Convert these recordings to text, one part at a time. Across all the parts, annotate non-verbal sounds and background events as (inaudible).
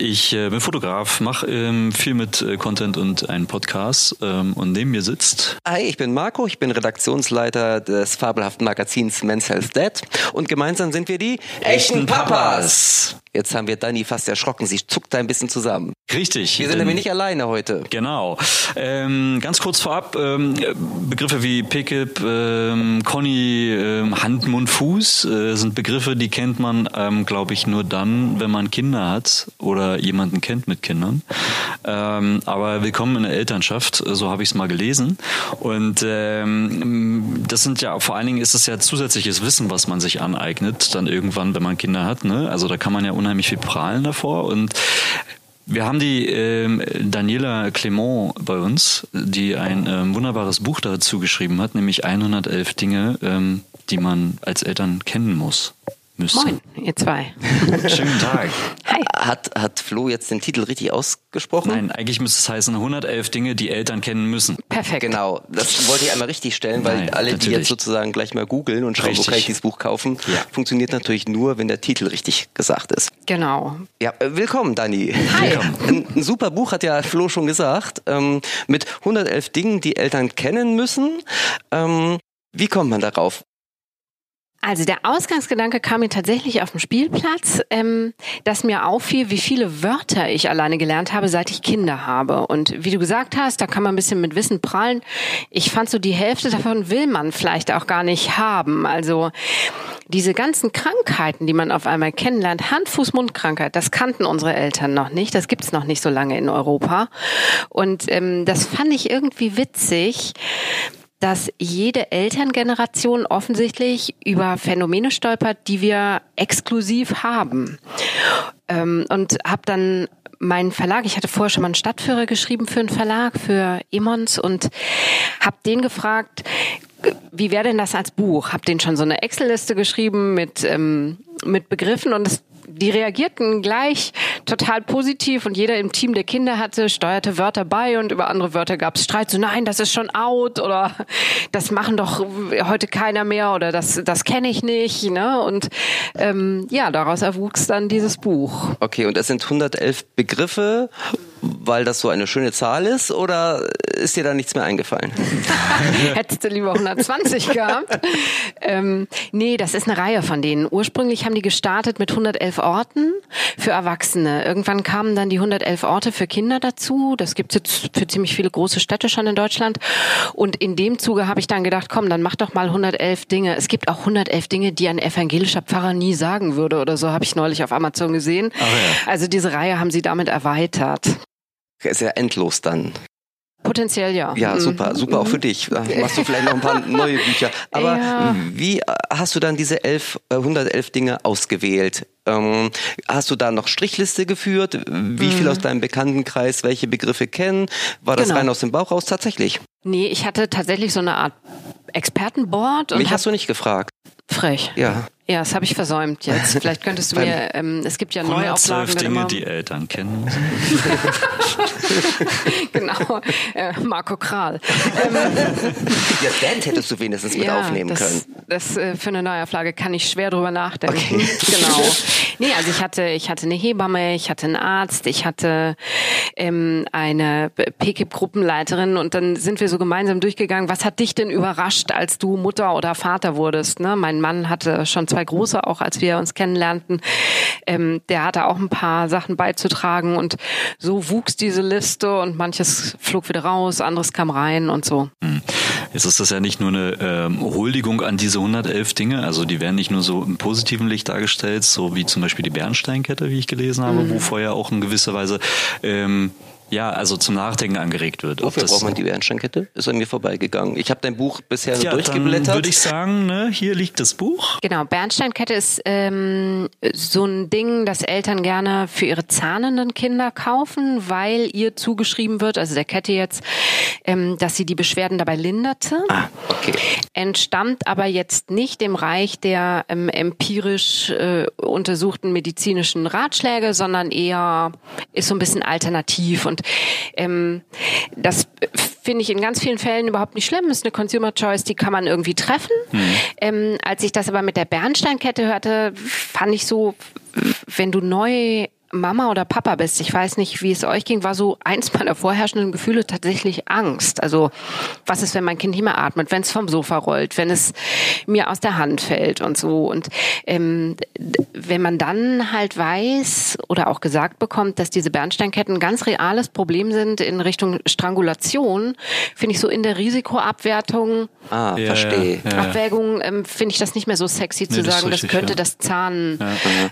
Ich äh, bin Fotograf, mache ähm, viel mit äh, Content und einen Podcast ähm, und neben mir sitzt. Hi, ich bin Marco, ich bin Redaktionsleiter des fabelhaften Magazins Men's Health Dead und gemeinsam sind wir die echten Papas. Jetzt haben wir Dani fast erschrocken. Sie zuckt da ein bisschen zusammen. Richtig. Wir sind nämlich nicht alleine heute. Genau. Ähm, ganz kurz vorab, ähm, Begriffe wie Pickup, ähm, Conny, ähm, Hand, Mund, Fuß äh, sind Begriffe, die kennt man, ähm, glaube ich, nur dann, wenn man Kinder hat oder jemanden kennt mit Kindern. Ähm, aber willkommen in der Elternschaft, so habe ich es mal gelesen. Und ähm, das sind ja, vor allen Dingen ist es ja zusätzliches Wissen, was man sich aneignet, dann irgendwann, wenn man Kinder hat. Ne? Also da kann man ja unheimlich viel prahlen davor und wir haben die ähm, Daniela Clement bei uns, die ein ähm, wunderbares Buch dazu geschrieben hat, nämlich 111 Dinge, ähm, die man als Eltern kennen muss müsste. Moin, ihr zwei. Schönen Tag. (laughs) Hi. Hat, hat Flo jetzt den Titel richtig ausgesprochen? Nein, eigentlich müsste es heißen 111 Dinge, die Eltern kennen müssen. Perfekt. Genau, das wollte ich einmal richtig stellen, weil Nein, alle, die natürlich. jetzt sozusagen gleich mal googeln und schauen, Richtig. wo kann ich dieses Buch kaufen, Ja. funktioniert natürlich nur, wenn der Titel richtig gesagt ist. Genau. Ja, äh, willkommen, Dani. Hi. Ein, ein super Buch, hat ja Flo schon gesagt, ähm, mit 111 Dingen, die Eltern kennen müssen. Ähm, wie kommt man darauf? Also der Ausgangsgedanke kam mir tatsächlich auf dem Spielplatz, ähm, dass mir auffiel, wie viele Wörter ich alleine gelernt habe, seit ich Kinder habe. Und wie du gesagt hast, da kann man ein bisschen mit Wissen prallen. Ich fand so die Hälfte davon will man vielleicht auch gar nicht haben. Also diese ganzen Krankheiten, die man auf einmal kennenlernt, Hand, Fuß, Mundkrankheit, das kannten unsere Eltern noch nicht. Das gibt's noch nicht so lange in Europa. Und ähm, das fand ich irgendwie witzig dass jede Elterngeneration offensichtlich über Phänomene stolpert, die wir exklusiv haben. Ähm, und habe dann meinen Verlag, ich hatte vorher schon mal einen Stadtführer geschrieben für einen Verlag, für Emons und habe den gefragt, wie wäre denn das als Buch? Hab den schon so eine Excel-Liste geschrieben mit, ähm, mit Begriffen und es die reagierten gleich total positiv und jeder im Team, der Kinder hatte, steuerte Wörter bei und über andere Wörter gab es Streit. So, nein, das ist schon out oder das machen doch heute keiner mehr oder das, das kenne ich nicht. Ne? Und ähm, ja, daraus erwuchs dann dieses Buch. Okay, und es sind 111 Begriffe, weil das so eine schöne Zahl ist, oder ist dir da nichts mehr eingefallen? (laughs) Hättest du lieber 120 gehabt? (laughs) ähm, nee, das ist eine Reihe von denen. Ursprünglich haben die gestartet mit 111 Orten für Erwachsene. Irgendwann kamen dann die 111 Orte für Kinder dazu. Das gibt es jetzt für ziemlich viele große Städte schon in Deutschland. Und in dem Zuge habe ich dann gedacht, komm, dann mach doch mal 111 Dinge. Es gibt auch 111 Dinge, die ein evangelischer Pfarrer nie sagen würde oder so, habe ich neulich auf Amazon gesehen. Ja. Also diese Reihe haben sie damit erweitert. Ist ja endlos dann. Potenziell ja. Ja, Mhm. super, super auch für dich. Da Machst du vielleicht noch ein paar (laughs) neue Bücher. Aber Ja. wie hast du dann diese 11, äh, 111 Dinge ausgewählt? Ähm, hast du da noch Strichliste geführt? Wie viel aus deinem Bekanntenkreis welche Begriffe kennen? War das Mhm. Genau. rein aus dem Bauch raus? Tatsächlich. Nee, ich hatte tatsächlich so eine Art Expertenboard und Mich hast du nicht gefragt. frech. Ja. Ja, das habe ich versäumt jetzt. (laughs) Vielleicht könntest du mir, ähm, es gibt ja 112 Neuauflagen Dinge, die Eltern kennen müssen. (laughs) genau, äh, Marco Kral. (laughs) Ja, Band hättest du wenigstens mit aufnehmen das, können. Das äh, für eine Neuauflage kann ich schwer drüber nachdenken. Genau. Nee, also ich hatte, ich hatte eine Hebamme, ich hatte einen Arzt, ich hatte ähm, eine PKIP-Gruppenleiterin und dann sind wir so gemeinsam durchgegangen. Was hat dich denn überrascht, als du Mutter oder Vater wurdest? Ne? Mein Mann hatte schon zwei große, auch als wir uns kennenlernten. Ähm, der hatte auch ein paar Sachen beizutragen und so wuchs diese Liste und manches flog wieder raus, anderes kam rein und so. Jetzt ist das ja nicht nur eine ähm, Huldigung an diese 111 Dinge, also die werden nicht nur so im positiven Licht dargestellt, so wie zum Beispiel die Bernsteinkette, wie ich gelesen habe, wo vorher auch in gewisser Weise ähm, ja, also zum Nachdenken angeregt wird. Ob Wofür das- braucht man die Bernsteinkette? Ist an mir vorbeigegangen. Ich habe dein Buch bisher so ja, dann durchgeblättert. würde ich sagen, ne, hier liegt das Buch. Genau, Bernsteinkette ist ähm, so ein Ding, das Eltern gerne für ihre zahnenden Kinder kaufen, weil ihr zugeschrieben wird, also der Kette jetzt, ähm, dass sie die Beschwerden dabei linderte. ah, okay. Entstammt aber jetzt nicht dem Reich der ähm, empirisch äh, untersuchten medizinischen Ratschläge, sondern eher ist so ein bisschen alternativ. Und ähm, das finde ich in ganz vielen Fällen überhaupt nicht schlimm. Ist eine Consumer Choice, die kann man irgendwie treffen. Ähm, als ich das aber mit der Bernsteinkette hörte, fand ich so, wenn du neu Mama oder Papa bist, ich weiß nicht, wie es euch ging, war so eins meiner vorherrschenden Gefühle tatsächlich Angst. Also was ist, wenn mein Kind nicht mehr atmet, wenn es vom Sofa rollt, wenn es mir aus der Hand fällt und so. Und ähm, wenn man dann halt weiß oder auch gesagt bekommt, dass diese Bernsteinketten ein ganz reales Problem sind in Richtung Strangulation, finde ich so in der Risikoabwertung, Ah, verstehe. Ja, ja. Abwägung, ähm, finde ich das nicht mehr so sexy zu Nee, das ist sagen, das richtig, könnte ja. das Zahn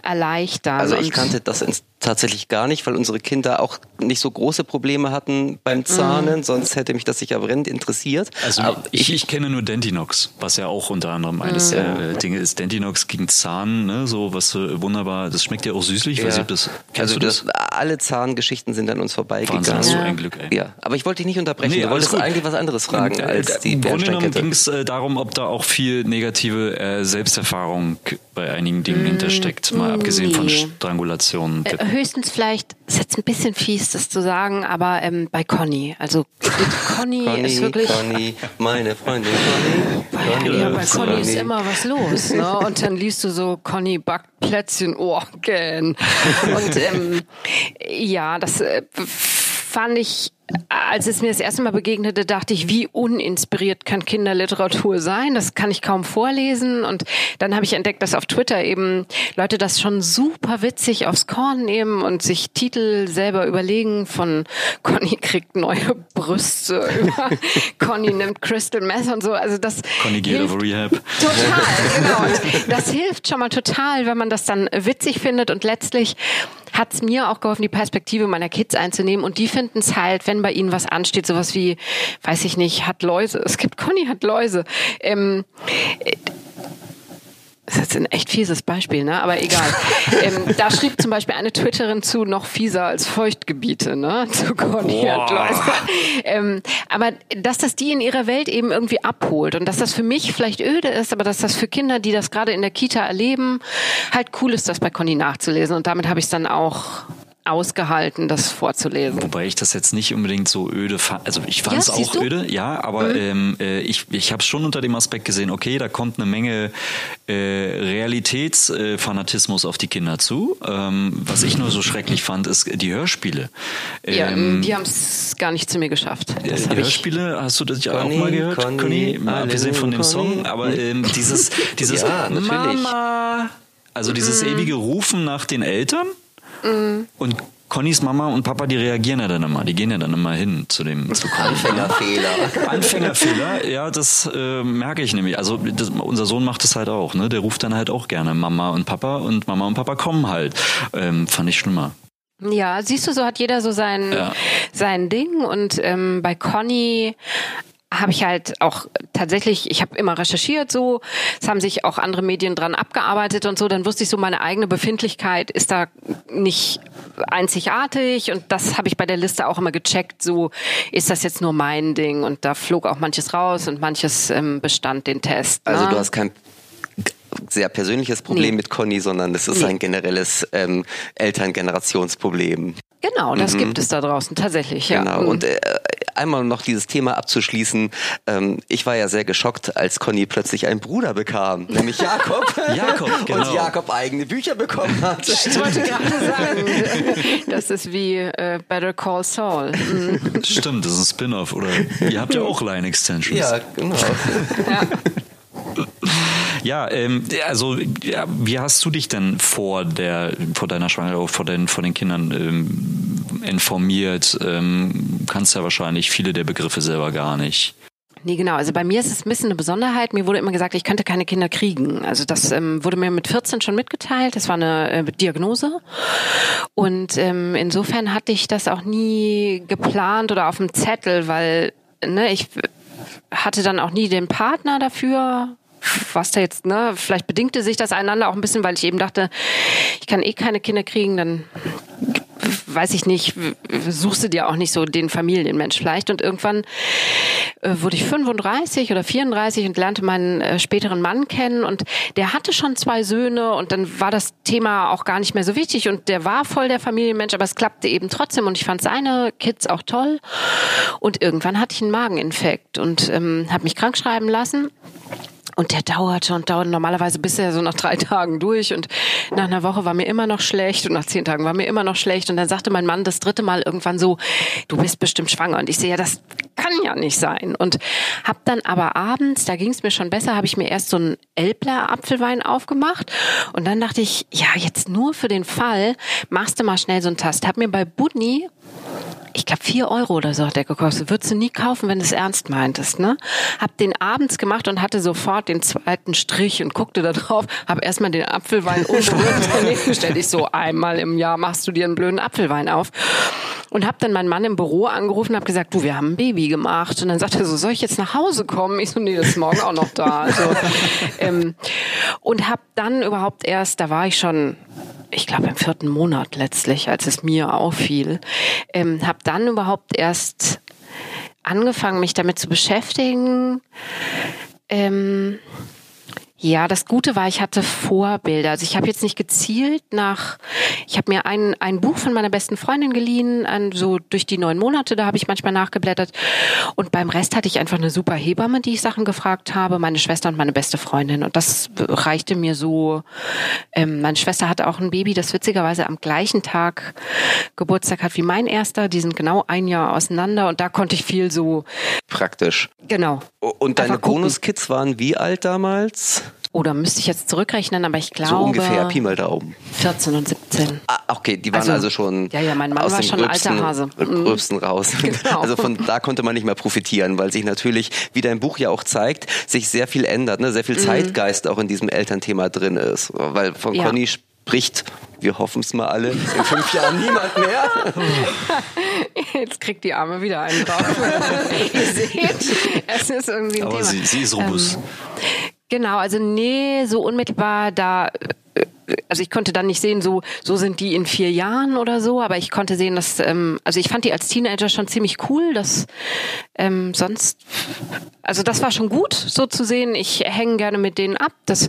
erleichtern. Also ich kannte das ins- tatsächlich gar nicht, weil unsere Kinder auch nicht so große Probleme hatten beim Zahnen, sonst hätte mich das sicher brennend interessiert. Also Aber ich, ich kenne nur Dentinox, was ja auch unter anderem eines der äh, Dinge ist. Dentinox gegen Zahn, ne, so was äh, wunderbar. Das schmeckt ja auch süßlich. Ich weiß ob das, kennst also du das? alle Zahngeschichten sind an uns vorbeigegangen. Wahnsinn, hast du Ja. ein Glück, ey. Ja, aber ich wollte dich nicht unterbrechen. Nee, du wolltest eigentlich was anderes fragen Äh, als die Im Grunde genommen ging es äh, darum, ob da auch viel negative äh, Selbsterfahrung bei einigen Dingen hintersteckt, mal abgesehen von nee. Strangulationen. Äh, höchstens vielleicht, ist jetzt ein bisschen fies, das zu sagen, aber ähm, bei Conny. Also Conny, ist wirklich. Conny, meine Freundin Conny. Ja, bei ist Conny ist Conny. immer was los, ne? Und dann liest du so, Conny backt Plätzchen, oh, gern. Und ähm, ja, das äh, fand ich, als es mir das erste Mal begegnete, dachte ich, wie uninspiriert kann Kinderliteratur sein? Das kann ich kaum vorlesen. Und dann habe ich entdeckt, dass auf Twitter eben Leute das schon super witzig aufs Korn nehmen und sich Titel selber überlegen von Conny kriegt neue Brüste über (laughs) Conny nimmt Crystal Meth und so. Also das Conny geht auf Rehab. Total, (laughs) genau. Und das hilft schon mal total, wenn man das dann witzig findet. Und letztlich hat es mir auch geholfen, die Perspektive meiner Kids einzunehmen. Und die finden es halt, wenn bei ihnen was ansteht, sowas wie, weiß ich nicht, hat Läuse. Es gibt Conny hat Läuse. Ähm, äh, das ist jetzt ein echt fieses Beispiel, ne? Aber egal. (laughs) ähm, da schrieb zum Beispiel eine Twitterin zu, noch fieser als Feuchtgebiete, ne? (laughs) Zu Conny hat Läuse. Ähm, aber dass das die in ihrer Welt eben irgendwie abholt und dass das für mich vielleicht öde ist, aber dass das für Kinder, die das gerade in der Kita erleben, halt cool ist, das bei Conny nachzulesen. Und damit habe ich es dann auch ausgehalten, das vorzulesen. Wobei ich das jetzt nicht unbedingt so öde fand. Also ich fand es Ja, auch du? öde, ja, aber ähm, äh, ich, ich habe schon unter dem Aspekt gesehen, okay, da kommt eine Menge äh, Realitätsfanatismus auf die Kinder zu. Ähm, was ich nur so schrecklich fand, ist die Hörspiele. Ja, Ähm, die haben es gar nicht zu mir geschafft. Das die Hörspiele, hast du das ja auch mal gehört, Conny, Conny? Mal abgesehen von dem Conny. Song, aber ähm, dieses, dieses Ja, natürlich. Mama, also dieses Mhm. ewige Rufen nach den Eltern und Connys Mama und Papa, die reagieren ja dann immer, die gehen ja dann immer hin zu dem zu Conny. Anfängerfehler. Anfängerfehler, ja, das äh, merke ich nämlich. Also das, unser Sohn macht es halt auch, ne? Der ruft dann halt auch gerne Mama und Papa und Mama und Papa kommen halt. Ähm, fand ich schlimmer. Ja, siehst du, so hat jeder so sein, Ja. sein Ding. Und ähm, bei Conny habe ich halt auch tatsächlich, ich habe immer recherchiert so, es haben sich auch andere Medien dran abgearbeitet und so, dann wusste ich so, meine eigene Befindlichkeit ist da nicht einzigartig und das habe ich bei der Liste auch immer gecheckt, so ist das jetzt nur mein Ding und da flog auch manches raus und manches ähm, bestand den Test. Also ne? du hast kein sehr persönliches Problem Nee. mit Conny, sondern es ist Nee. ein generelles ähm, Elterngenerationsproblem. Genau, das gibt es da draußen tatsächlich, ja. Mhm. Genau. Mhm. Und äh, einmal um noch dieses Thema abzuschließen. Ähm, ich war ja sehr geschockt, als Conny plötzlich einen Bruder bekam, nämlich Jakob. (laughs) Jakob, (laughs) genau. Und Jakob eigene Bücher bekommen hat. Ich wollte gerade (laughs) sagen, das ist wie äh, Better Call Saul. Mhm. Stimmt, das ist ein Spin-off. Oder ihr habt ja auch Line Extensions. Ja, genau. Ja, ähm, also ja, wie hast du dich denn vor der vor deiner Schwangerschaft, vor den vor den Kindern ähm, informiert? Ähm, kannst ja wahrscheinlich viele der Begriffe selber gar nicht. Nee, genau. Also bei mir ist es ein bisschen eine Besonderheit. Mir wurde immer gesagt, ich könnte keine Kinder kriegen. Also das ähm, wurde mir mit 14 schon mitgeteilt. Das war eine äh, Diagnose. Und ähm, insofern hatte ich das auch nie geplant oder auf dem Zettel, weil ne, ich hatte dann auch nie den Partner dafür. Was da jetzt, ne, vielleicht bedingte sich das einander auch ein bisschen, weil ich eben dachte, ich kann eh keine Kinder kriegen, dann weiß ich nicht, suchst du dir auch nicht so den Familienmensch vielleicht. Und irgendwann äh, wurde ich 35 oder 34 und lernte meinen äh, späteren Mann kennen und der hatte schon zwei Söhne und dann war das Thema auch gar nicht mehr so wichtig und der war voll der Familienmensch, aber es klappte eben trotzdem und ich fand seine Kids auch toll. Und irgendwann hatte ich einen Mageninfekt und ähm, habe mich krank schreiben lassen Und der dauerte und dauerte normalerweise bis er so nach drei (laughs) Tagen durch und nach einer Woche war mir immer noch schlecht und nach zehn Tagen war mir immer noch schlecht. Und dann sagte mein Mann das dritte Mal irgendwann so, du bist bestimmt schwanger. Und ich sehe, ja, das kann ja nicht sein. Und hab dann aber abends, da ging es mir schon besser, habe ich mir erst so einen Elbler Apfelwein aufgemacht. Und dann dachte ich, ja, jetzt nur für den Fall machst du mal schnell so einen Tast. Hab mir bei Budni ich glaube, vier Euro oder so hat der gekostet. Würdest du nie kaufen, wenn du es ernst meintest, ne? Hab den abends gemacht und hatte sofort den zweiten Strich und guckte da drauf. Hab erstmal den Apfelwein unberührt daneben gestellt. Ich so, einmal im Jahr machst du dir einen blöden Apfelwein auf. Und hab dann meinen Mann im Büro angerufen und hab gesagt, du, wir haben ein Baby gemacht. Und dann sagte er so, soll ich jetzt nach Hause kommen? Ich so, nee, das ist morgen auch noch da. Also, (laughs) ähm, und hab dann überhaupt erst, da war ich schon ich glaube im vierten Monat letztlich, als es mir auffiel, ähm, habe dann überhaupt erst angefangen, mich damit zu beschäftigen. Ähm, ja, das Gute war, ich hatte Vorbilder. Also ich habe jetzt nicht gezielt nach, ich habe mir ein, ein Buch von meiner besten Freundin geliehen, an, so durch die neun Monate, da habe ich manchmal nachgeblättert. Und beim Rest hatte ich einfach eine super Hebamme, die ich Sachen gefragt habe, meine Schwester und meine beste Freundin. Und das reichte mir so. Ähm, meine Schwester hatte auch ein Baby, das witzigerweise am gleichen Tag Geburtstag hat wie mein erster. Die sind genau ein Jahr auseinander und da konnte ich viel so. Praktisch. Genau. Und deine Bonuskids waren wie alt damals? Oder müsste ich jetzt zurückrechnen, aber ich glaube. So ungefähr, Pi mal Daumen. 14 und 17. Ah, okay, die waren also, also schon. Ja, ja, mein Mann war schon ein alter Hase. Gröbsten raus. (laughs) Genau. Also von da konnte man nicht mehr profitieren, weil sich natürlich, wie dein Buch ja auch zeigt, sich sehr viel ändert, ne? sehr viel mhm. Zeitgeist auch in diesem Elternthema drin ist. Weil von ja. Conny spricht, wir hoffen es mal alle, in fünf Jahren niemand mehr. (laughs) Jetzt kriegt die Arme wieder einen drauf. (laughs) Ihr seht, es ist irgendwie ein Aber Thema. Sie, sie ist robust. Ähm, Genau, also nee, so unmittelbar da äh, also ich konnte dann nicht sehen, so, so sind die in vier Jahren oder so, aber ich konnte sehen, dass, ähm, also ich fand die als Teenager schon ziemlich cool, dass ähm, sonst, also das war schon gut, so zu sehen. Ich hänge gerne mit denen ab. Das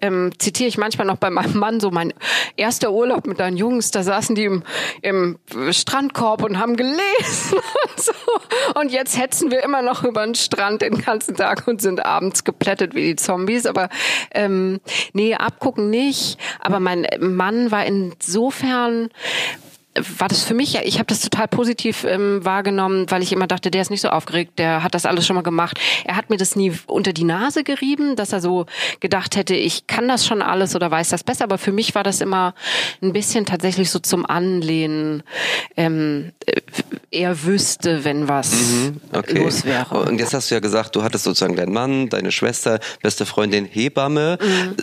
ähm, zitiere ich manchmal noch bei meinem Mann, so mein erster Urlaub mit deinen Jungs, da saßen die im, im Strandkorb und haben gelesen (laughs) und so. Und jetzt hetzen wir immer noch über den Strand den ganzen Tag und sind abends geplättet wie die Zombies. Aber ähm, nee, abgucken nicht. Aber mein Mann war insofern war das für mich, ja, ich habe das total positiv ähm, wahrgenommen, weil ich immer dachte, der ist nicht so aufgeregt, der hat das alles schon mal gemacht. Er hat mir das nie unter die Nase gerieben, dass er so gedacht hätte, ich kann das schon alles oder weiß das besser, aber für mich war das immer ein bisschen tatsächlich so zum Anlehnen. Ähm, er wüsste, wenn was mhm, okay. los wäre. Und jetzt hast du ja gesagt, du hattest sozusagen deinen Mann, deine Schwester, beste Freundin, Hebamme. Mhm.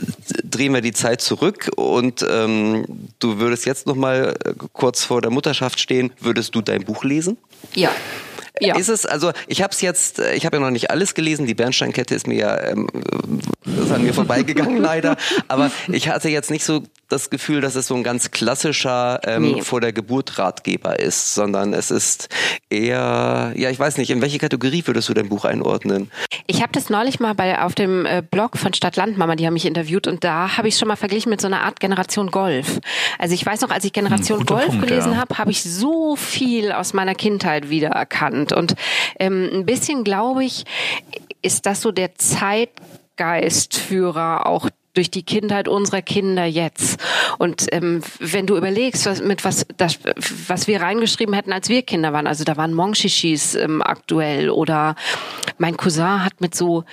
Drehen wir die Zeit zurück und ähm, du würdest jetzt noch mal äh, kurz vor der Mutterschaft stehen. Würdest du dein Buch lesen? Ja. Ja. Ist es, also ich habe es jetzt, äh, ich habe ja noch nicht alles gelesen, die Bernsteinkette ist mir ja ähm, ist an mir vorbeigegangen (laughs) leider, aber ich hatte jetzt nicht so das Gefühl, dass es so ein ganz klassischer ähm, nee. vor der Geburt Ratgeber ist, sondern es ist eher, ja, ich weiß nicht, in welche Kategorie würdest du dein Buch einordnen? Ich habe das neulich mal bei auf dem äh, Blog von Stadt Landmama, die haben mich interviewt und da habe ich schon mal verglichen mit so einer Art Generation Golf. Also ich weiß noch, als ich Generation Golf Punkt, gelesen ja. habe, habe ich so viel aus meiner Kindheit wiedererkannt und ähm, ein bisschen glaube ich, ist das so der Zeitgeistführer auch durch die Kindheit unserer Kinder jetzt. Und ähm, wenn du überlegst, was, mit was, das, was wir reingeschrieben hätten, als wir Kinder waren, also da waren Monshishis ähm, aktuell oder mein Cousin hat mit so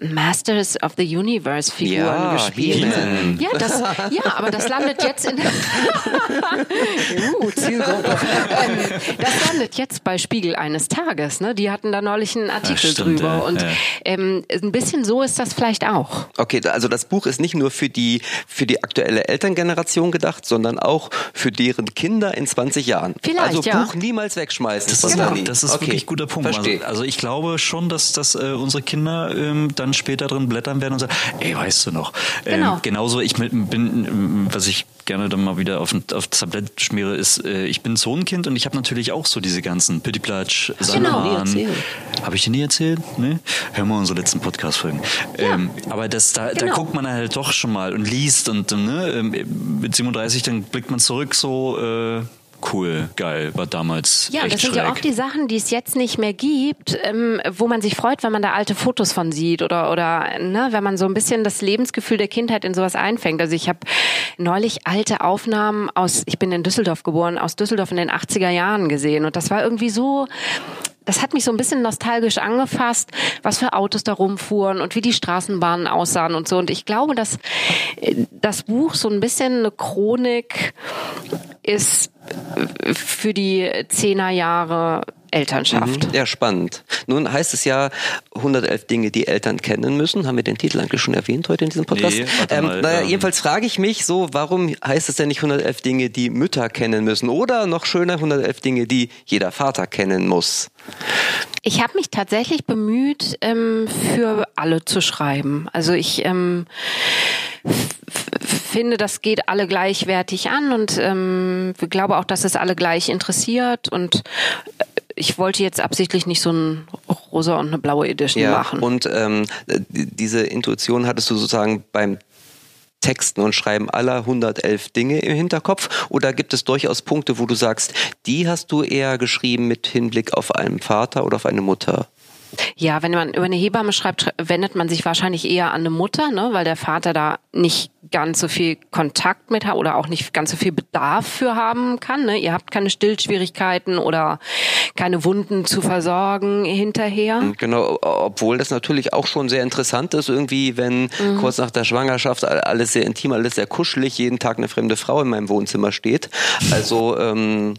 Masters of the Universe Figuren ja, gespielt. Ja, das, ja, aber das landet jetzt in (laughs) uh, Zielgruppe. Ähm, das landet jetzt bei Spiegel eines Tages. Ne? Die hatten da neulich einen Artikel stimmt, drüber. Ja, und ja. Ähm, ein bisschen so ist das vielleicht auch. Okay, also das Buch ist nicht nur für die, für die aktuelle Elterngeneration gedacht, sondern auch für deren Kinder in 20 Jahren. Vielleicht, also ja. Buch niemals wegschmeißen. Das ist, genau. das ist okay. wirklich guter Punkt. Also, also, ich glaube schon, dass, dass äh, unsere Kinder ähm, dann später drin blättern werden und sagen, ey, weißt du noch. Ähm, genau. Genauso, ich bin, was ich gerne dann mal wieder auf, auf das Tablett schmiere, ist, äh, ich bin Zonenkind und ich habe natürlich auch so diese ganzen Pittiplatsch, Sandmann. Genau. Habe ich dir nie erzählt? Nee? Hör mal unsere letzten Podcast-Folgen. Ja. Ähm, aber das, da, genau. da guckt man halt doch schon mal und liest und ne, ähm, mit 37 dann blickt man zurück so, äh, cool, geil, war damals Ja, das sind schräg. ja auch die Sachen, die es jetzt nicht mehr gibt, ähm, wo man sich freut, wenn man da alte Fotos von sieht oder oder ne, wenn man so ein bisschen das Lebensgefühl der Kindheit in sowas einfängt. Also ich habe neulich alte Aufnahmen aus, ich bin in Düsseldorf geboren, aus Düsseldorf in den 80er Jahren gesehen und das war irgendwie so das hat mich so ein bisschen nostalgisch angefasst, was für Autos da rumfuhren und wie die Straßenbahnen aussahen und so. Und ich glaube, dass äh, das Buch so ein bisschen eine Chronik ist für die Zehnerjahre Elternschaft. Ja, spannend. Nun heißt es ja 111 Dinge, die Eltern kennen müssen. Haben wir den Titel eigentlich schon erwähnt heute in diesem Podcast? Nee, warte ähm, mal, naja, ähm. jedenfalls frage ich mich so, warum heißt es denn nicht 111 Dinge, die Mütter kennen müssen? Oder noch schöner, 111 Dinge, die jeder Vater kennen muss? Ich habe mich tatsächlich bemüht, ähm, für alle zu schreiben. Also ich ähm, finde, das geht alle gleichwertig an und ähm, ich glaube auch, dass es alle gleich interessiert und äh, ich wollte jetzt absichtlich nicht so ein rosa und eine blaue Edition Ja, machen. und ähm, die- diese Intuition hattest du sozusagen beim Texten und Schreiben aller 111 Dinge im Hinterkopf? Oder gibt es durchaus Punkte, wo du sagst, die hast du eher geschrieben mit Hinblick auf einen Vater oder auf eine Mutter? Ja, wenn man über eine Hebamme schreibt, sch- wendet man sich wahrscheinlich eher an eine Mutter, ne, weil der Vater da nicht ganz so viel Kontakt mit hat oder auch nicht ganz so viel Bedarf für haben kann. Ne? Ihr habt keine Stillschwierigkeiten oder keine Wunden zu versorgen hinterher. Genau, obwohl das natürlich auch schon sehr interessant ist, irgendwie, wenn Mhm. kurz nach der Schwangerschaft alles sehr intim, alles sehr kuschelig, jeden Tag eine fremde Frau in meinem Wohnzimmer steht. Also, ähm,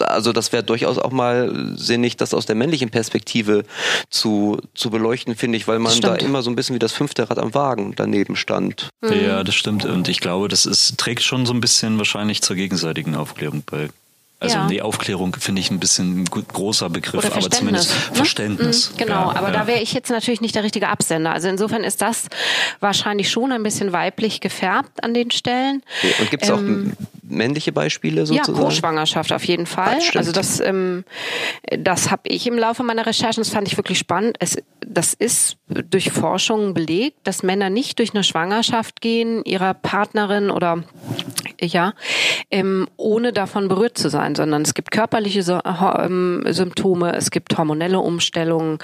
also das wäre durchaus auch mal sinnig, das aus der männlichen Perspektive zu, zu beleuchten, finde ich, weil man da immer so ein bisschen wie das fünfte Rad am Wagen daneben stand. Ja, das stimmt. Und ich glaube, das ist, trägt schon so ein bisschen wahrscheinlich zur gegenseitigen Aufklärung bei. Also Ja. nee, Aufklärung finde ich ein bisschen ein gut- großer Begriff, aber zumindest Verständnis. ne? Verständnis. Mhm, Genau, Ja, aber ja. da wäre ich jetzt natürlich nicht der richtige Absender. Also insofern ist das wahrscheinlich schon ein bisschen weiblich gefärbt an den Stellen. Und gibt es auch Ähm, m- männliche Beispiele Ja, sozusagen? Co-Schwangerschaft auf jeden Fall. Das stimmt. also das, ähm, das habe ich im Laufe meiner Recherchen, das fand ich wirklich spannend. Es, das ist durch Forschungen belegt, dass Männer nicht durch eine Schwangerschaft gehen, ihrer Partnerin oder ja, ähm, ohne davon berührt zu sein, sondern es gibt körperliche so, ähm, Symptome, es gibt hormonelle Umstellungen,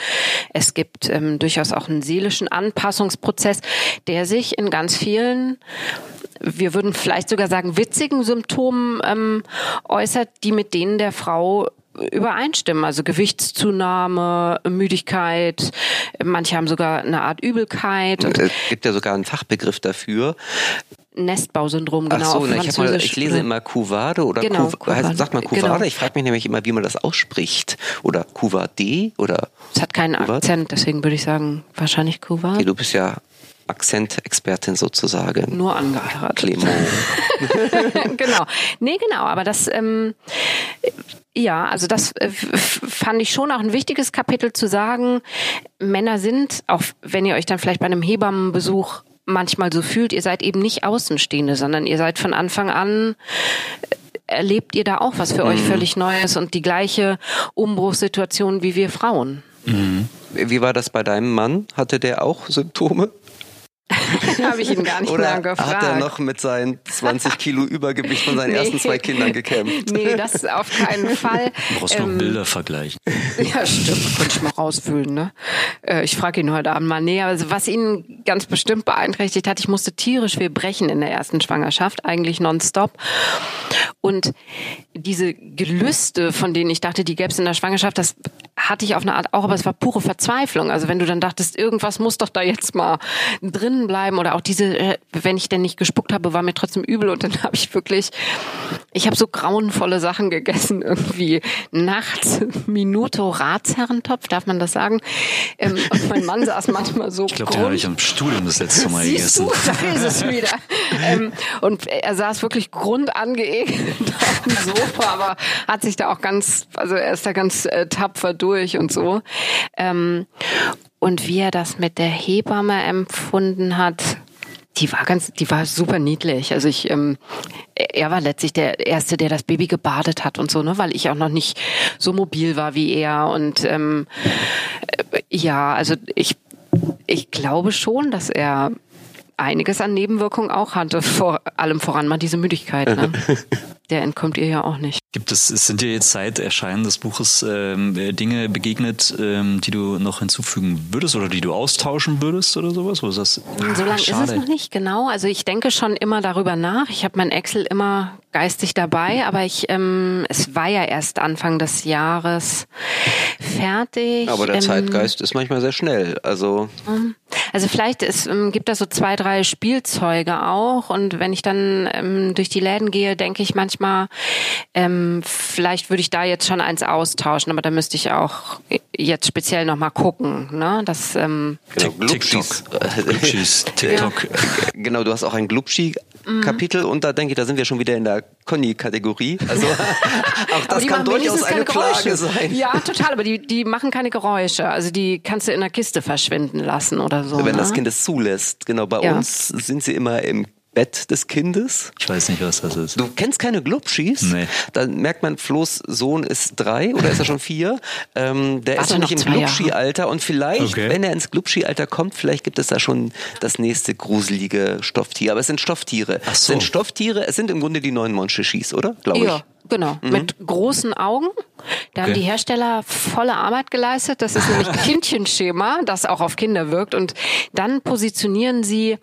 es gibt ähm, durchaus auch einen seelischen Anpassungsprozess, der sich in ganz vielen wir würden vielleicht sogar sagen, witzigen Symptomen ähm, äußert, die mit denen der Frau übereinstimmen. Also Gewichtszunahme, Müdigkeit, manche haben sogar eine Art Übelkeit und Es gibt ja sogar einen Fachbegriff dafür. Nestbausyndrom, genau. Ach so, auf na, ich, hab mal, Französisch. ich lese immer Couvade oder Genau, Couv- Couvade. heißt, sagt man Couvade? Genau. Ich frage mich nämlich immer, wie man das ausspricht. Oder Couvade oder Es hat keinen Couvade? Akzent, deswegen würde ich sagen, wahrscheinlich Okay, Kuwait. du bist ja Akzentexpertin sozusagen. Nur angeheiratet. Clement. (laughs) genau. Nee, genau, aber das, ähm, ja, also das äh, fand ich schon auch ein wichtiges Kapitel zu sagen. Männer sind, auch wenn ihr euch dann vielleicht bei einem Hebammenbesuch manchmal so fühlt, ihr seid eben nicht Außenstehende, sondern ihr seid von Anfang an äh, erlebt ihr da auch was für euch völlig Neues und die gleiche Umbruchssituation wie wir Frauen. Wie war das bei deinem Mann? Hatte der auch Symptome? (laughs) Habe ich ihn gar nicht Oder mehr gefragt. hat er noch mit seinen 20 Kilo Übergewicht von seinen (laughs) Nee. ersten zwei Kindern gekämpft? (laughs) Nee, das auf keinen Fall. Du brauchst noch Ähm, Bilder vergleichen. Ja, stimmt. Könnte ich mal rausfüllen, ne? Äh, Ich frage ihn heute Abend mal näher. Also was ihn ganz bestimmt beeinträchtigt hat, ich musste tierisch viel brechen in der ersten Schwangerschaft, eigentlich nonstop. Und diese Gelüste, von denen ich dachte, die gäbe es in der Schwangerschaft, das hatte ich auf eine Art auch, aber es war pure Verzweiflung. Also wenn du dann dachtest, irgendwas muss doch da jetzt mal drinnen bleiben oder auch diese, äh, wenn ich denn nicht gespuckt habe, war mir trotzdem übel und dann (laughs) habe ich wirklich, ich habe so grauenvolle Sachen gegessen, irgendwie nachts (laughs) Minuto Ratsherrentopf, darf man das sagen? Ähm, und mein Mann saß manchmal so Ich glaube, den habe ich am Studium das letzte Mal Siehst gegessen. du, da ist es wieder. (laughs) ähm, und er saß wirklich grundangeekelt auf dem Sofa, aber hat sich da auch ganz, also er ist da ganz äh, tapfer durch und so. Ähm, und wie er das mit der Hebamme empfunden hat, die war ganz, die war super niedlich. Also ich, ähm, er war letztlich der erste, der das Baby gebadet hat und so, ne, weil ich auch noch nicht so mobil war wie er und ähm, äh, ja, also ich, ich glaube schon, dass er einiges an Nebenwirkungen auch hatte, vor allem voran mal diese Müdigkeit. Ne? (laughs) der entkommt ihr ja auch nicht. Gibt es, sind dir jetzt seit Erscheinen des Buches ähm, Dinge begegnet, ähm, die du noch hinzufügen würdest oder die du austauschen würdest oder sowas? Oder das, ah, so lange ist es noch nicht, genau. Also ich denke schon immer darüber nach. Ich habe mein Excel immer geistig dabei, aber ich, ähm, es war ja erst Anfang des Jahres fertig. Aber der ähm, Zeitgeist ist manchmal sehr schnell. Also also vielleicht ist, ähm, gibt da so zwei, drei Spielzeuge auch und wenn ich dann ähm, durch die Läden gehe, denke ich manchmal, ähm, vielleicht würde ich da jetzt schon eins austauschen, aber da müsste ich auch jetzt speziell nochmal gucken. Ne? Das, ähm, genau, TikTok. Glubschis. (laughs) TikTok. Genau, du hast auch ein Glubschi Kapitel und da denke ich, da sind wir schon wieder in der Conny-Kategorie. Also (laughs) auch das kann durchaus eine Klage sein. Ja, total, aber die, die machen keine Geräusche. Also die kannst du in der Kiste verschwinden lassen oder so. Wenn ne? das Kind es zulässt. Genau, bei ja. uns sind sie immer im Bett des Kindes. Ich weiß nicht, was das ist. Du kennst keine Glubschis? Nee. Dann merkt man, Flo's Sohn ist drei oder ist er schon vier? Ähm, der Warte ist noch nicht im Glubschi-Alter und vielleicht, okay. wenn er ins Glubschi-Alter kommt, vielleicht gibt es da schon das nächste gruselige Stofftier. Aber es sind Stofftiere. Ach so. Es sind Stofftiere, es sind im Grunde die neuen Monchichis, oder? Glaube ja. ich. Genau, mhm. mit großen Augen. Da okay. haben die Hersteller volle Arbeit geleistet. Das ist nämlich (laughs) Kindchenschema, das auch auf Kinder wirkt. Und dann positionieren sie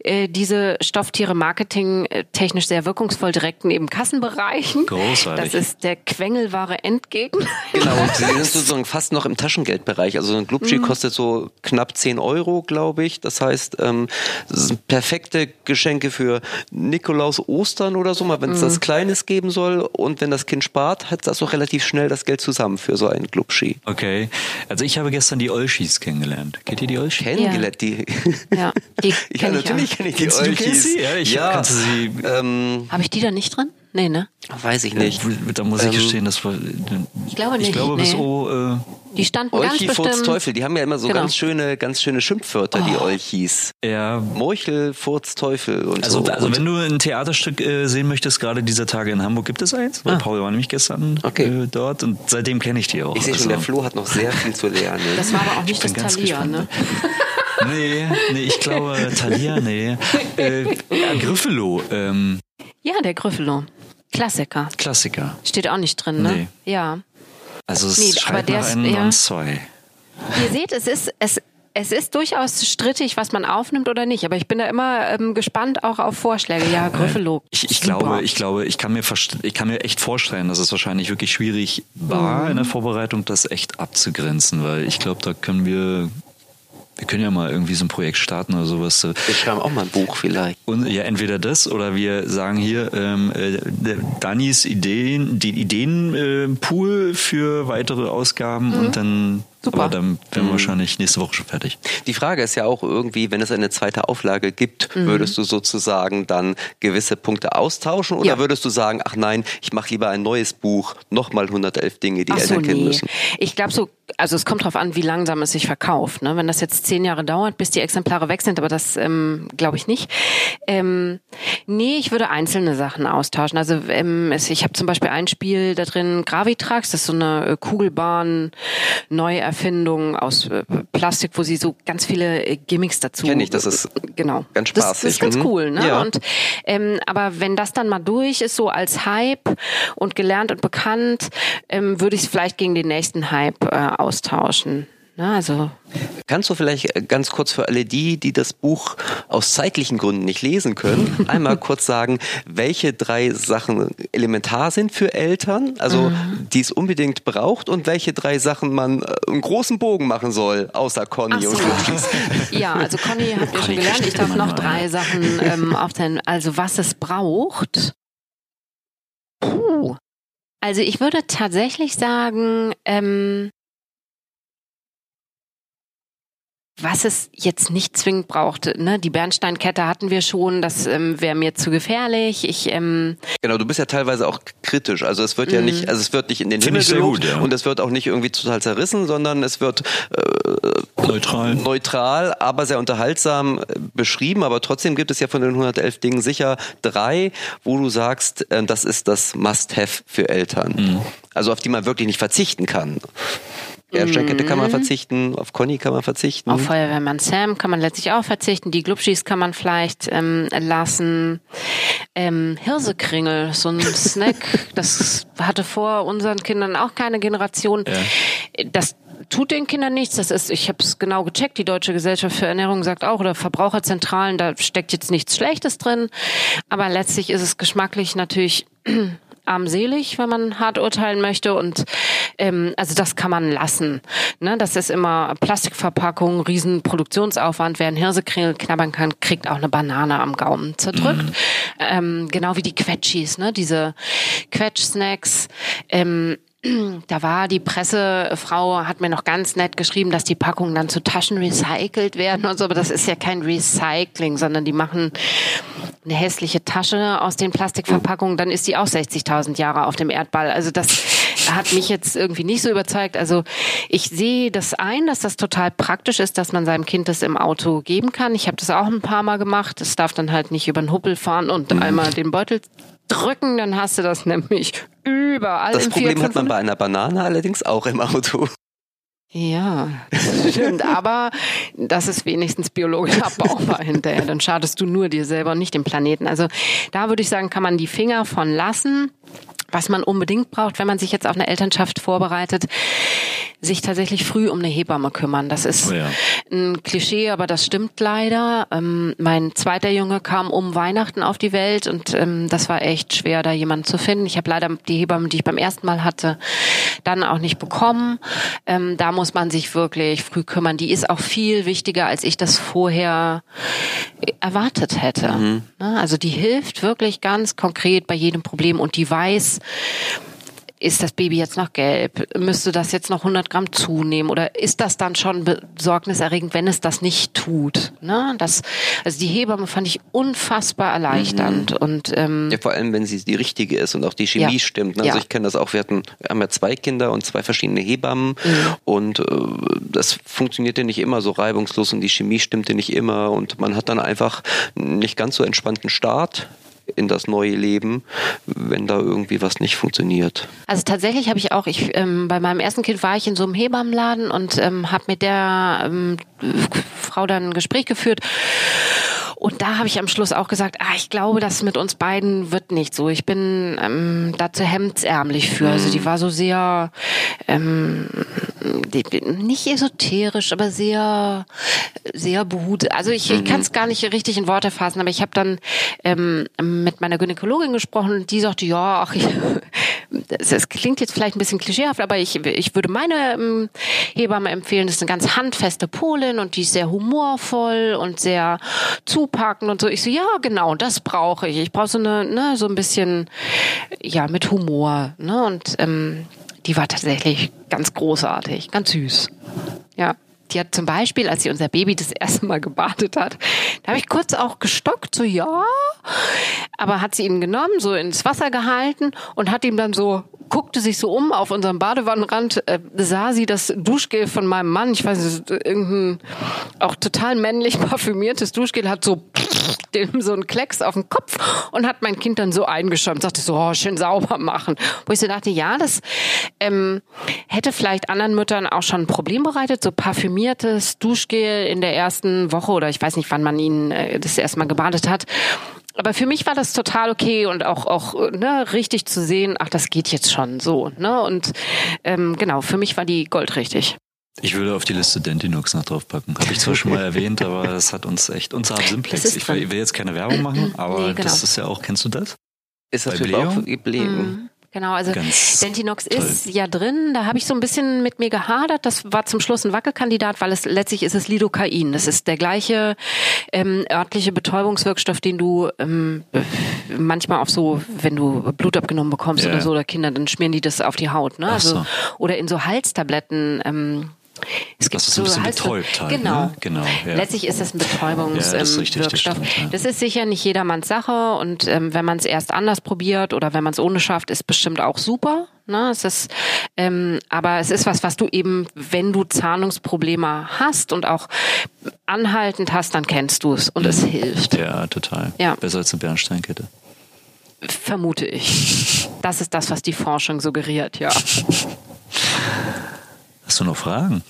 äh, diese Stofftiere marketingtechnisch sehr wirkungsvoll direkt neben Kassenbereichen. Großartig. Das ist der quengelware Endgegner. Genau, und sie sind (laughs) sozusagen fast noch im Taschengeldbereich. Also ein Glubschi mhm. kostet so knapp 10 Euro, glaube ich. Das heißt, ähm, das sind perfekte Geschenke für Nikolaus Ostern oder so, mal wenn es mhm. das Kleines geben soll und wenn das Kind spart, hat das auch relativ schnell das Geld zusammen für so einen Clubski. Okay. Also ich habe gestern die Olschis kennengelernt. Kennt ihr die Olschis? Kennengelernt, ja. die. Ja, die (laughs) ja, natürlich kenne ich die Olschis. Ja, ich ja. sie. Ähm, habe ich die da nicht drin? Nee, ne? Weiß ich nicht. Da muss ich ähm, gestehen, das war. Ich glaube nicht. Ich glaube bis nee. O. Äh, die standen Olchi ganz bestimmt. Teufel, die haben ja immer so genau. ganz schöne, ganz schöne Schimpfwörter, oh. die Olchis. Ja. Morchel, Furz, Teufel und also, so. Also und wenn du ein Theaterstück äh, sehen möchtest, gerade dieser Tage in Hamburg gibt es eins, weil ah. Paul war nämlich gestern okay. äh, dort und seitdem kenne ich die auch. Ich sehe schon, also. der Flo hat noch sehr viel zu lernen. Das war aber auch nicht das Thalia, ne? nee, nee, ich glaube Thalia, nee. Äh, Griffelo. Ähm. Ja, der Griffelo. Klassiker. Klassiker. Steht auch nicht drin, ne? Nee. Ja. Also es nee, schreit nach einem ja. zwei. Ihr seht, es ist, es, es ist durchaus strittig, was man aufnimmt oder nicht. Aber ich bin da immer ähm, gespannt auch auf Vorschläge. Ja, Griffelo. Ich, ich glaube, ich glaube, ich kann mir ich kann mir echt vorstellen, dass es wahrscheinlich wirklich schwierig war mhm. in der Vorbereitung, das echt abzugrenzen, weil ich glaube, da können wir wir können ja mal irgendwie so ein Projekt starten oder sowas. Wir schreiben auch mal ein Buch vielleicht. Und ja, entweder das oder wir sagen hier ähm, äh, Dannys Ideen, die Ideenpool äh, für weitere Ausgaben mhm. und dann Super. Aber dann wären wir mhm. wahrscheinlich nächste Woche schon fertig. Die Frage ist ja auch irgendwie, wenn es eine zweite Auflage gibt, mhm. würdest du sozusagen dann gewisse Punkte austauschen oder ja. würdest du sagen, ach nein, ich mache lieber ein neues Buch, nochmal 111 Dinge, die ach Eltern so, kennen nee. müssen? Ich glaube so, also es kommt darauf an, wie langsam es sich verkauft. Ne? Wenn das jetzt zehn Jahre dauert, bis die Exemplare weg sind, aber das ähm, glaube ich nicht. Ähm, nee, ich würde einzelne Sachen austauschen. Also ähm, es, ich habe zum Beispiel ein Spiel da drin, Gravitrax, das ist so eine äh, Kugelbahn, neu Erfindung aus äh, Plastik, wo sie so ganz viele äh, Gimmicks dazu. Kenn ich, das ist genau ganz spaßig. Das, das ist ganz mhm. cool, ne? Ja. Und ähm, aber wenn das dann mal durch ist, so als Hype und gelernt und bekannt, ähm, würde ich es vielleicht gegen den nächsten Hype äh, austauschen. Also Kannst du vielleicht äh, ganz kurz für alle die, die das Buch aus zeitlichen Gründen nicht lesen können, (laughs) einmal kurz sagen, welche drei Sachen elementar sind für Eltern, also mhm. die es unbedingt braucht und welche drei Sachen man äh, einen großen Bogen machen soll, außer Conny so. und Luchis. Ja, also Conny (laughs) hat ja schon gelernt, ich darf noch drei Sachen ähm, (laughs) aufzählen. Also was es braucht. Puh. Also ich würde tatsächlich sagen, ähm, was es jetzt nicht zwingend braucht. Ne? Die Bernsteinkette hatten wir schon, das ähm, wäre mir zu gefährlich. Ich, ähm genau, du bist ja teilweise auch kritisch. Also es wird ja nicht, mhm. also es wird nicht in den Find Himmel gelobt ja. und es wird auch nicht irgendwie total zerrissen, sondern es wird äh, neutral. neutral, aber sehr unterhaltsam äh, beschrieben. Aber trotzdem gibt es ja von den 111 Dingen sicher drei, wo du sagst, äh, das ist das Must-Have für Eltern. Mhm. Also auf die man wirklich nicht verzichten kann. Bernsteinkette kann man mhm. verzichten, auf Conny kann man verzichten. Auf Feuerwehrmann Sam kann man letztlich auch verzichten. Die Glubschis kann man vielleicht ähm, lassen. ähm, Hirsekringel, so ein (laughs) Snack. Das hatte vor unseren Kindern auch keine Generation. Ja. Das tut den Kindern nichts. Das ist, ich habe es genau gecheckt. Die Deutsche Gesellschaft für Ernährung sagt auch oder Verbraucherzentralen, da steckt jetzt nichts Schlechtes drin. Aber letztlich ist es geschmacklich natürlich armselig, wenn man hart urteilen möchte. Und ähm, also das kann man lassen. Ne? Das ist immer Plastikverpackung, Riesenproduktionsaufwand. Wer einen Hirsekringel knabbern kann, kriegt auch eine Banane am Gaumen zerdrückt. Mhm. Ähm, genau wie die Quetschis, ne? diese Quetsch-Snacks. Ähm, da war die Pressefrau, hat mir noch ganz nett geschrieben, dass die Packungen dann zu Taschen recycelt werden und so, aber das ist ja kein Recycling, sondern die machen eine hässliche Tasche aus den Plastikverpackungen, dann ist die auch 60.000 Jahre auf dem Erdball. Also das hat mich jetzt irgendwie nicht so überzeugt. Also ich sehe das ein, dass das total praktisch ist, dass man seinem Kind das im Auto geben kann. Ich habe das auch ein paar Mal gemacht. Es darf dann halt nicht über den Huppel fahren und mhm. einmal den Beutel drücken, dann hast du das nämlich überall. Das Problem hat man bei einer Banane allerdings auch im Auto. Ja, stimmt. Aber das ist wenigstens biologisch abbaubar hinterher. Dann schadest du nur dir selber und nicht dem Planeten. Also da würde ich sagen, kann man die Finger von lassen. Was man unbedingt braucht, wenn man sich jetzt auf eine Elternschaft vorbereitet, sich tatsächlich früh um eine Hebamme kümmern. Das ist oh ja. ein Klischee, aber das stimmt leider. Ähm, mein zweiter Junge kam um Weihnachten auf die Welt und ähm, das war echt schwer, da jemanden zu finden. Ich habe leider die Hebamme, die ich beim ersten Mal hatte, dann auch nicht bekommen. Ähm, da muss man sich wirklich früh kümmern. Die ist auch viel wichtiger, als ich das vorher erwartet hätte. Mhm. Ne? Also die hilft wirklich ganz konkret bei jedem Problem und die weiß, ist das Baby jetzt noch gelb? Müsste das jetzt noch 100 Gramm zunehmen? Oder ist das dann schon besorgniserregend, wenn es das nicht tut? Ne? Das, also die Hebamme fand ich unfassbar erleichternd. Mhm. Und, ähm, ja, vor allem, wenn sie die richtige ist und auch die Chemie ja. stimmt. Ne? Also ja. ich kenne das auch, wir hatten wir haben ja zwei Kinder und zwei verschiedene Hebammen mhm. und äh, das funktionierte nicht immer so reibungslos und die Chemie stimmte nicht immer und man hat dann einfach nicht ganz so entspannten Start in das neue Leben, wenn da irgendwie was nicht funktioniert. Also tatsächlich habe ich auch, ich ähm, bei meinem ersten Kind war ich in so einem Hebammenladen und ähm, habe mit der ähm, Frau dann ein Gespräch geführt und da habe ich am Schluss auch gesagt, ah, ich glaube, das mit uns beiden wird nicht so. Ich bin ähm, dazu hemdsärmlich für. Also die mhm. war so sehr ähm, die, nicht esoterisch, aber sehr sehr behutet. Also ich, ich mhm. kann es gar nicht richtig in Worte fassen, aber ich habe dann ähm, mit meiner Gynäkologin gesprochen und die sagte, ja, ach, ich, (laughs) es klingt jetzt vielleicht ein bisschen klischeehaft, aber ich, ich würde meine ähm, Hebamme empfehlen, das ist eine ganz handfeste Polin und die ist sehr humorvoll und sehr zu zupacken und so. Ich so, ja, genau, das brauche ich. Ich brauche so eine, ne, so ein bisschen, ja, mit Humor. Ne? Und ähm, die war tatsächlich ganz großartig, ganz süß. Ja. Die hat zum Beispiel, als sie unser Baby das erste Mal gebadet hat, da habe ich kurz auch gestockt, so ja, aber hat sie ihn genommen, so ins Wasser gehalten und hat ihm dann so guckte sich so um auf unserem Badewannenrand, äh, sah sie das Duschgel von meinem Mann, ich weiß nicht, irgendein auch total männlich parfümiertes Duschgel, hat so dem so einen Klecks auf den Kopf und hat mein Kind dann so eingeschäumt, sagte so, oh, schön sauber machen. Wo ich so dachte, ja, das ähm, hätte vielleicht anderen Müttern auch schon ein Problem bereitet, so parfümiertes Duschgel in der ersten Woche oder ich weiß nicht, wann man ihn äh, das erste Mal gebadet hat aber für mich war das total okay und auch auch ne, richtig zu sehen, ach, das geht jetzt schon so. Ne? Und ähm, genau, für mich war die goldrichtig. Ich würde auf die Liste Dentinux noch draufpacken. Habe ich zwar schon mal (laughs) erwähnt, aber das hat uns echt, unser Simplex. Ich will, will, jetzt keine Werbung machen, aber nee, genau. das ist ja auch, kennst du das? Ist das Bei für Blähung? Genau, also Dentinox toll. ist ja drin. Da habe ich so ein bisschen mit mir gehadert. Das war zum Schluss ein Wackelkandidat, weil es letztlich ist es Lidocain. Das ist der gleiche ähm, örtliche Betäubungswirkstoff, den du ähm, manchmal auf so, wenn du Blut abgenommen bekommst yeah. oder so, oder Kinder, dann schmieren die das auf die Haut. Ne? Also, so. Oder in so Halstabletten. Ähm, es gibt das ist so ein bisschen betäubt halt. Genau. Ne? genau ja. Letztlich ist das ein Betäubungswirkstoff. Ja, das, das, ja. das, ist sicher nicht jedermanns Sache und ähm, wenn man es erst anders probiert oder wenn man es ohne schafft, ist bestimmt auch super. Ne? Es ist, ähm, aber es ist was, was du eben, wenn du Zahnungsprobleme hast und auch anhaltend hast, dann kennst du es und es hilft. Ja, total. Ja. Besser als eine Bernsteinkette. Vermute ich. Das ist das, was die Forschung suggeriert, ja. (laughs) Hast du noch Fragen?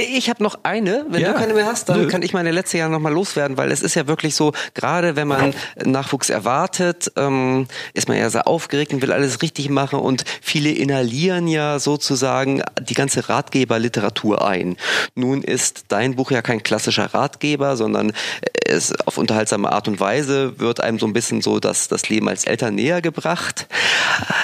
Ich habe noch eine. Wenn ja. du keine mehr hast, dann Nö. kann ich meine letzte Jahr nochmal loswerden, weil es ist ja wirklich so, gerade wenn man Nachwuchs erwartet, ähm, ist man ja sehr aufgeregt und will alles richtig machen und viele inhalieren ja sozusagen die ganze Ratgeberliteratur ein. Nun ist dein Buch ja kein klassischer Ratgeber, sondern es auf unterhaltsame Art und Weise wird einem so ein bisschen so das, das Leben als Eltern näher gebracht.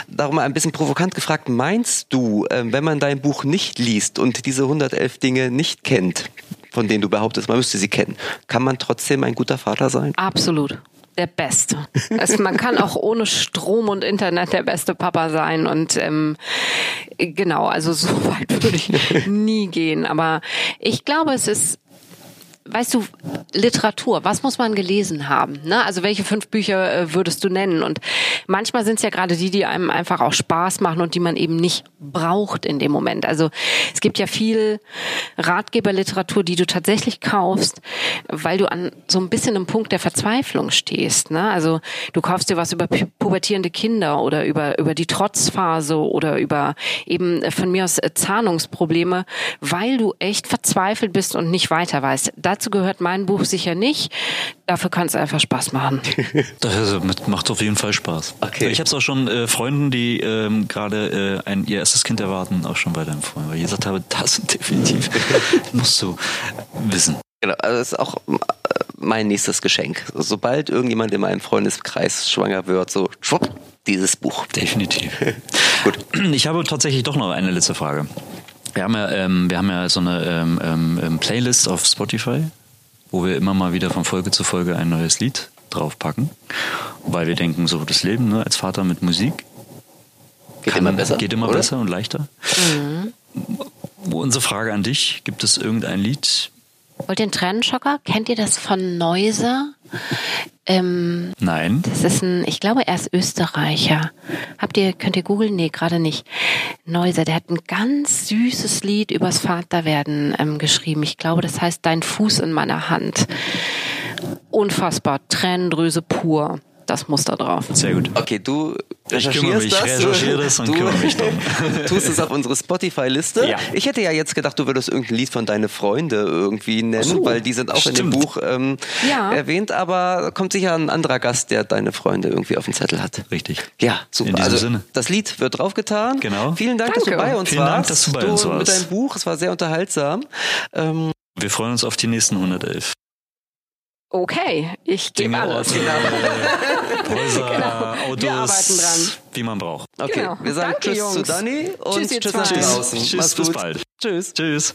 Darum ein bisschen provokant gefragt, meinst du, äh, wenn man dein Buch nicht liest und diese 111 Dinge nicht kennt, von denen du behauptest, man müsste sie kennen, kann man trotzdem ein guter Vater sein? Absolut der Beste. Also man kann auch ohne Strom und Internet der beste Papa sein und ähm, genau, also so (laughs) weit würde ich nie gehen. Aber ich glaube, es ist weißt du, Literatur, was muss man gelesen haben? Ne? Also welche fünf Bücher äh, würdest du nennen? Und manchmal sind es ja gerade die, die einem einfach auch Spaß machen und die man eben nicht braucht in dem Moment. Also es gibt ja viel Ratgeberliteratur, die du tatsächlich kaufst, weil du an so ein bisschen einem Punkt der Verzweiflung stehst. Ne? Also du kaufst dir was über pubertierende Kinder oder über, über die Trotzphase oder über eben von mir aus äh, Zahnungsprobleme, weil du echt verzweifelt bist und nicht weiter weißt. Das dazu gehört mein Buch sicher nicht. Dafür kann es einfach Spaß machen. (laughs) Das macht auf jeden Fall Spaß. Okay. Ich habe es auch schon äh, Freunden, die ähm, gerade äh, ein, ihr erstes Kind erwarten, auch schon weiterempfohlen, weil ich gesagt habe, das definitiv (laughs) musst du wissen. Genau, also das ist auch äh, mein nächstes Geschenk. Sobald irgendjemand in meinem Freundeskreis schwanger wird, so schwupp, dieses Buch. Definitiv. (laughs) Gut. Ich habe tatsächlich doch noch eine letzte Frage. Wir haben ja, ähm, wir haben ja so eine ähm, ähm, ähm, Playlist auf Spotify, wo wir immer mal wieder von Folge zu Folge ein neues Lied draufpacken, weil wir denken, so das Leben ne, als Vater mit Musik geht kann, immer besser, geht immer besser und leichter. Mhm. Unsere Frage an dich: Gibt es irgendein Lied? Wollt ihr einen Tränenschocker? Kennt ihr das von Neuser? Ähm, Nein. Das ist ein, ich glaube, er ist Österreicher. Habt ihr, könnt ihr googeln? Nee, gerade nicht. Neuser, der hat ein ganz süßes Lied übers Vaterwerden ähm, geschrieben. Ich glaube, das heißt Dein Fuß in meiner Hand. Unfassbar. Tränendrüse pur das muss da drauf. Sehr gut. Okay, du recherchierst ich das. Ich recherchiere das und du kümmere mich darum. (laughs) tust es auf unsere Spotify-Liste. Ja. Ich hätte ja jetzt gedacht, du würdest irgendein Lied von deine Freunde irgendwie nennen, so, weil die sind auch stimmt. in dem Buch ähm, ja. erwähnt, aber kommt sicher ein anderer Gast, der deine Freunde irgendwie auf dem Zettel hat. Richtig. Ja, super. In diesem also Sinne. das Lied wird draufgetan. Genau. Vielen Dank, Danke. dass du bei uns Vielen warst. Dank, dass du bei du uns warst. Mit deinem Buch, es war sehr unterhaltsam. Ähm, wir freuen uns auf die nächsten 111. Okay, ich gebe alles. Genau. (laughs) Häuser, genau. Autos, wir arbeiten dran. wie man braucht. Okay, genau. wir sagen Danke, Tschüss Jungs. zu Dani und Tschüss, Tschüss nach draußen. Tschüss, bis bald. Tschüss. Tschüss.